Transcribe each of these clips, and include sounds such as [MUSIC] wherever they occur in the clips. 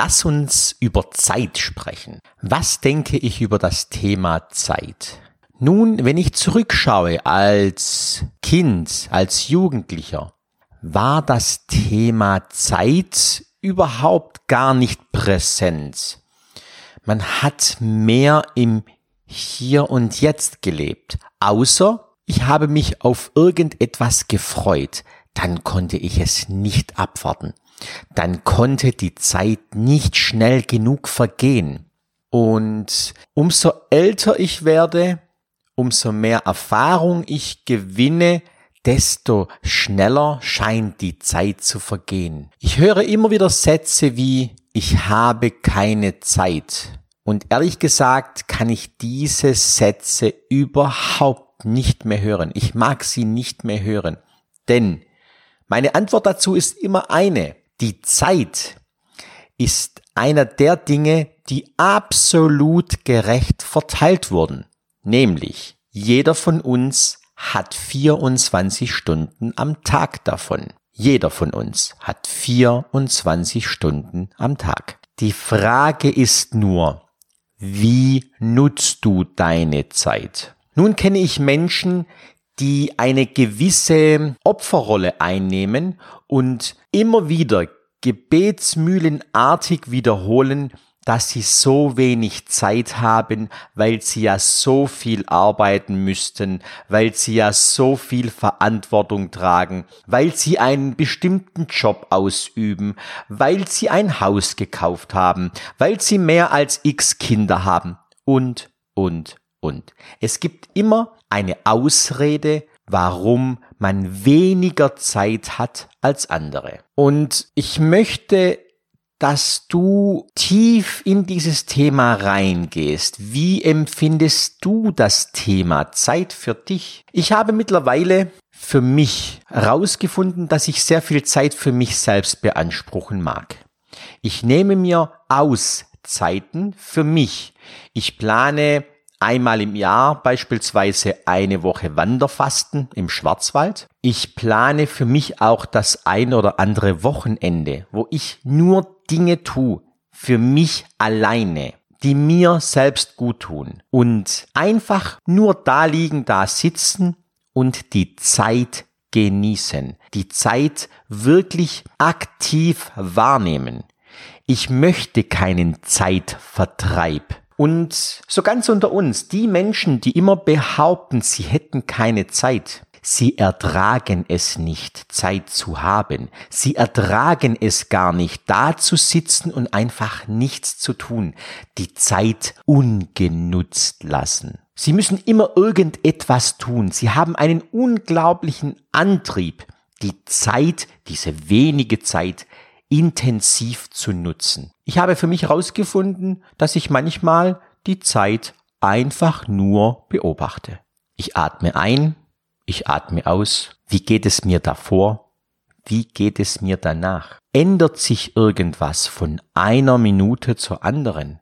Lass uns über Zeit sprechen. Was denke ich über das Thema Zeit? Nun, wenn ich zurückschaue als Kind, als Jugendlicher, war das Thema Zeit überhaupt gar nicht präsent. Man hat mehr im Hier und Jetzt gelebt, außer ich habe mich auf irgendetwas gefreut, dann konnte ich es nicht abwarten. Dann konnte die Zeit nicht schnell genug vergehen. Und umso älter ich werde, umso mehr Erfahrung ich gewinne, desto schneller scheint die Zeit zu vergehen. Ich höre immer wieder Sätze wie ich habe keine Zeit. Und ehrlich gesagt kann ich diese Sätze überhaupt nicht mehr hören. Ich mag sie nicht mehr hören. Denn meine Antwort dazu ist immer eine. Die Zeit ist einer der Dinge, die absolut gerecht verteilt wurden. Nämlich, jeder von uns hat 24 Stunden am Tag davon. Jeder von uns hat 24 Stunden am Tag. Die Frage ist nur, wie nutzt du deine Zeit? Nun kenne ich Menschen, die eine gewisse Opferrolle einnehmen und immer wieder gebetsmühlenartig wiederholen, dass sie so wenig Zeit haben, weil sie ja so viel arbeiten müssten, weil sie ja so viel Verantwortung tragen, weil sie einen bestimmten Job ausüben, weil sie ein Haus gekauft haben, weil sie mehr als x Kinder haben und, und, und. Es gibt immer eine Ausrede, warum man weniger Zeit hat als andere. Und ich möchte dass du tief in dieses Thema reingehst. Wie empfindest du das Thema Zeit für dich? Ich habe mittlerweile für mich herausgefunden, dass ich sehr viel Zeit für mich selbst beanspruchen mag. Ich nehme mir Auszeiten für mich. Ich plane einmal im Jahr beispielsweise eine Woche Wanderfasten im Schwarzwald. Ich plane für mich auch das ein oder andere Wochenende, wo ich nur Dinge tue für mich alleine, die mir selbst gut tun und einfach nur da liegen, da sitzen und die Zeit genießen, die Zeit wirklich aktiv wahrnehmen. Ich möchte keinen Zeitvertreib. Und so ganz unter uns, die Menschen, die immer behaupten, sie hätten keine Zeit, Sie ertragen es nicht, Zeit zu haben. Sie ertragen es gar nicht, da zu sitzen und einfach nichts zu tun. Die Zeit ungenutzt lassen. Sie müssen immer irgendetwas tun. Sie haben einen unglaublichen Antrieb, die Zeit, diese wenige Zeit, intensiv zu nutzen. Ich habe für mich herausgefunden, dass ich manchmal die Zeit einfach nur beobachte. Ich atme ein, ich atme aus. Wie geht es mir davor? Wie geht es mir danach? Ändert sich irgendwas von einer Minute zur anderen?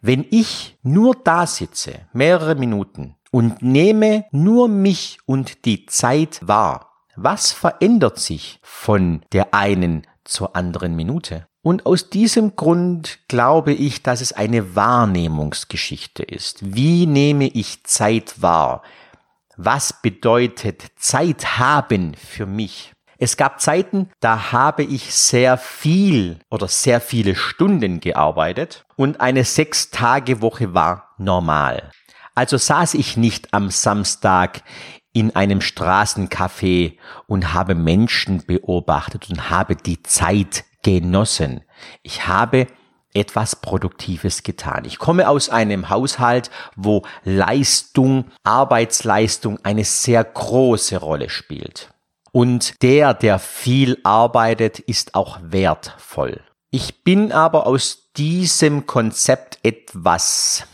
Wenn ich nur da sitze, mehrere Minuten, und nehme nur mich und die Zeit wahr, was verändert sich von der einen zur anderen Minute? Und aus diesem Grund glaube ich, dass es eine Wahrnehmungsgeschichte ist. Wie nehme ich Zeit wahr? was bedeutet Zeit haben für mich? Es gab Zeiten, da habe ich sehr viel oder sehr viele Stunden gearbeitet und eine Sechs-Tage-Woche war normal. Also saß ich nicht am Samstag in einem Straßencafé und habe Menschen beobachtet und habe die Zeit genossen. Ich habe etwas Produktives getan. Ich komme aus einem Haushalt, wo Leistung, Arbeitsleistung eine sehr große Rolle spielt. Und der, der viel arbeitet, ist auch wertvoll. Ich bin aber aus diesem Konzept etwas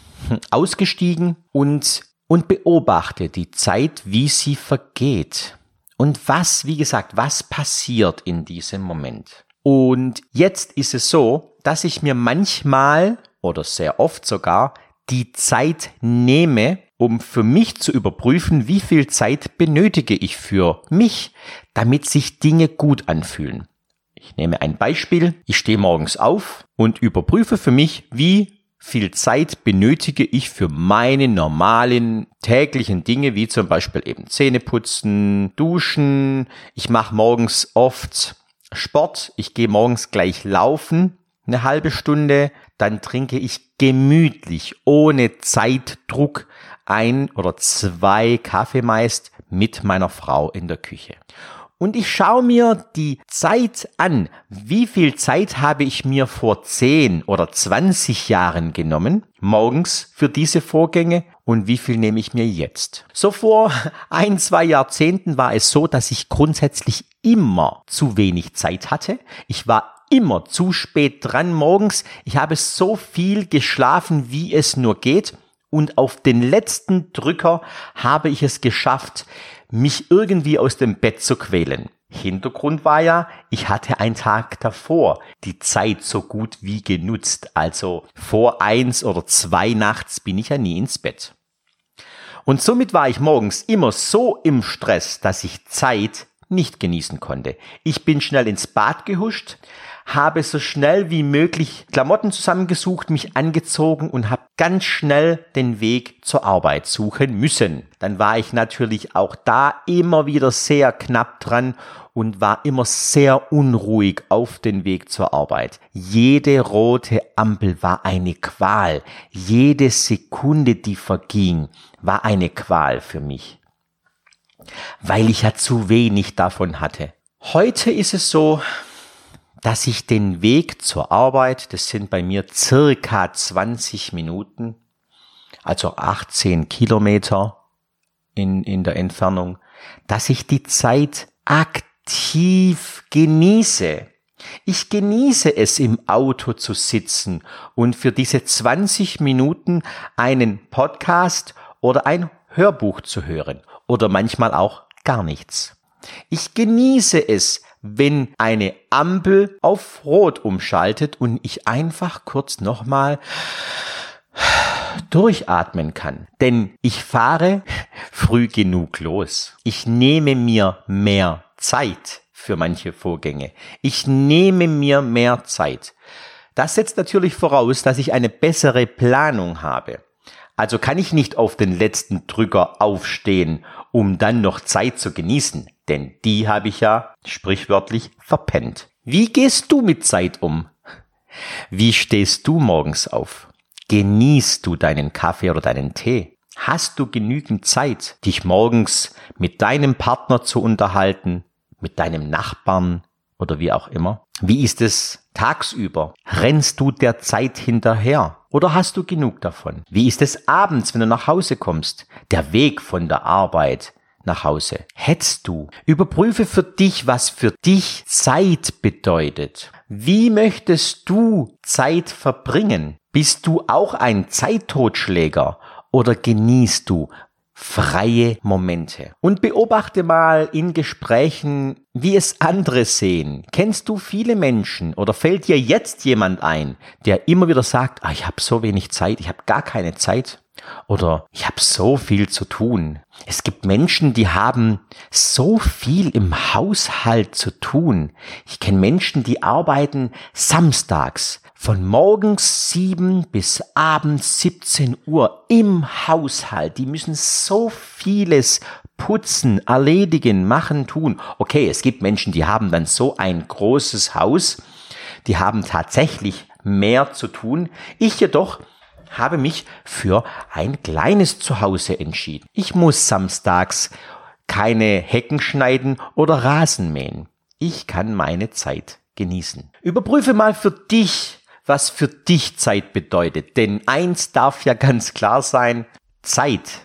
ausgestiegen und, und beobachte die Zeit, wie sie vergeht. Und was, wie gesagt, was passiert in diesem Moment? Und jetzt ist es so, dass ich mir manchmal oder sehr oft sogar die Zeit nehme, um für mich zu überprüfen, wie viel Zeit benötige ich für mich, damit sich Dinge gut anfühlen. Ich nehme ein Beispiel. Ich stehe morgens auf und überprüfe für mich, wie viel Zeit benötige ich für meine normalen täglichen Dinge, wie zum Beispiel eben Zähneputzen, Duschen. Ich mache morgens oft Sport. Ich gehe morgens gleich laufen, eine halbe Stunde. Dann trinke ich gemütlich, ohne Zeitdruck, ein oder zwei Kaffee meist mit meiner Frau in der Küche und ich schaue mir die Zeit an. Wie viel Zeit habe ich mir vor 10 oder 20 Jahren genommen, morgens für diese Vorgänge und wie viel nehme ich mir jetzt? So vor [LAUGHS] ein, zwei Jahrzehnten war es so, dass ich grundsätzlich immer zu wenig Zeit hatte. Ich war immer zu spät dran morgens. Ich habe so viel geschlafen, wie es nur geht. Und auf den letzten Drücker habe ich es geschafft, mich irgendwie aus dem Bett zu quälen. Hintergrund war ja, ich hatte einen Tag davor die Zeit so gut wie genutzt. Also vor eins oder zwei nachts bin ich ja nie ins Bett. Und somit war ich morgens immer so im Stress, dass ich Zeit nicht genießen konnte. Ich bin schnell ins Bad gehuscht, habe so schnell wie möglich Klamotten zusammengesucht, mich angezogen und habe ganz schnell den Weg zur Arbeit suchen müssen. Dann war ich natürlich auch da immer wieder sehr knapp dran und war immer sehr unruhig auf den Weg zur Arbeit. Jede rote Ampel war eine Qual. Jede Sekunde, die verging, war eine Qual für mich. Weil ich ja zu wenig davon hatte. Heute ist es so, dass ich den Weg zur Arbeit, das sind bei mir circa 20 Minuten, also 18 Kilometer in, in der Entfernung, dass ich die Zeit aktiv genieße. Ich genieße es, im Auto zu sitzen und für diese 20 Minuten einen Podcast oder ein Hörbuch zu hören oder manchmal auch gar nichts. Ich genieße es, wenn eine Ampel auf Rot umschaltet und ich einfach kurz nochmal durchatmen kann. Denn ich fahre früh genug los. Ich nehme mir mehr Zeit für manche Vorgänge. Ich nehme mir mehr Zeit. Das setzt natürlich voraus, dass ich eine bessere Planung habe. Also kann ich nicht auf den letzten Drücker aufstehen, um dann noch Zeit zu genießen denn die habe ich ja sprichwörtlich verpennt. Wie gehst du mit Zeit um? Wie stehst du morgens auf? Genießt du deinen Kaffee oder deinen Tee? Hast du genügend Zeit, dich morgens mit deinem Partner zu unterhalten, mit deinem Nachbarn oder wie auch immer? Wie ist es tagsüber? Rennst du der Zeit hinterher? Oder hast du genug davon? Wie ist es abends, wenn du nach Hause kommst? Der Weg von der Arbeit, nach Hause? Hetzt du? Überprüfe für dich, was für dich Zeit bedeutet. Wie möchtest du Zeit verbringen? Bist du auch ein Zeittotschläger oder genießt du freie Momente. Und beobachte mal in Gesprächen, wie es andere sehen. Kennst du viele Menschen oder fällt dir jetzt jemand ein, der immer wieder sagt, ah, ich habe so wenig Zeit, ich habe gar keine Zeit? Oder ich habe so viel zu tun. Es gibt Menschen, die haben so viel im Haushalt zu tun. Ich kenne Menschen, die arbeiten samstags von morgens sieben bis abends 17 Uhr im Haushalt. Die müssen so vieles putzen, erledigen, machen, tun. Okay, es gibt Menschen, die haben dann so ein großes Haus, die haben tatsächlich mehr zu tun. Ich jedoch habe mich für ein kleines Zuhause entschieden. Ich muss samstags keine Hecken schneiden oder Rasen mähen. Ich kann meine Zeit genießen. Überprüfe mal für dich, was für dich Zeit bedeutet. Denn eins darf ja ganz klar sein, Zeit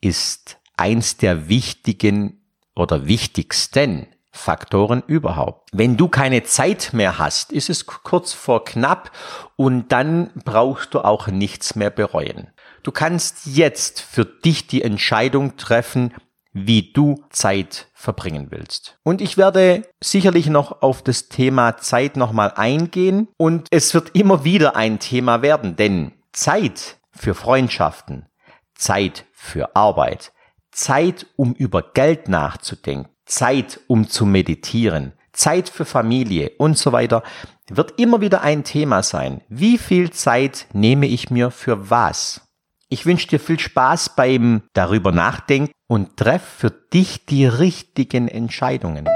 ist eins der wichtigen oder wichtigsten Faktoren überhaupt. Wenn du keine Zeit mehr hast, ist es kurz vor knapp und dann brauchst du auch nichts mehr bereuen. Du kannst jetzt für dich die Entscheidung treffen, wie du Zeit verbringen willst. Und ich werde sicherlich noch auf das Thema Zeit nochmal eingehen und es wird immer wieder ein Thema werden, denn Zeit für Freundschaften, Zeit für Arbeit, Zeit, um über Geld nachzudenken, Zeit, um zu meditieren, Zeit für Familie und so weiter, wird immer wieder ein Thema sein. Wie viel Zeit nehme ich mir für was? Ich wünsche dir viel Spaß beim darüber nachdenken und treff für dich die richtigen Entscheidungen.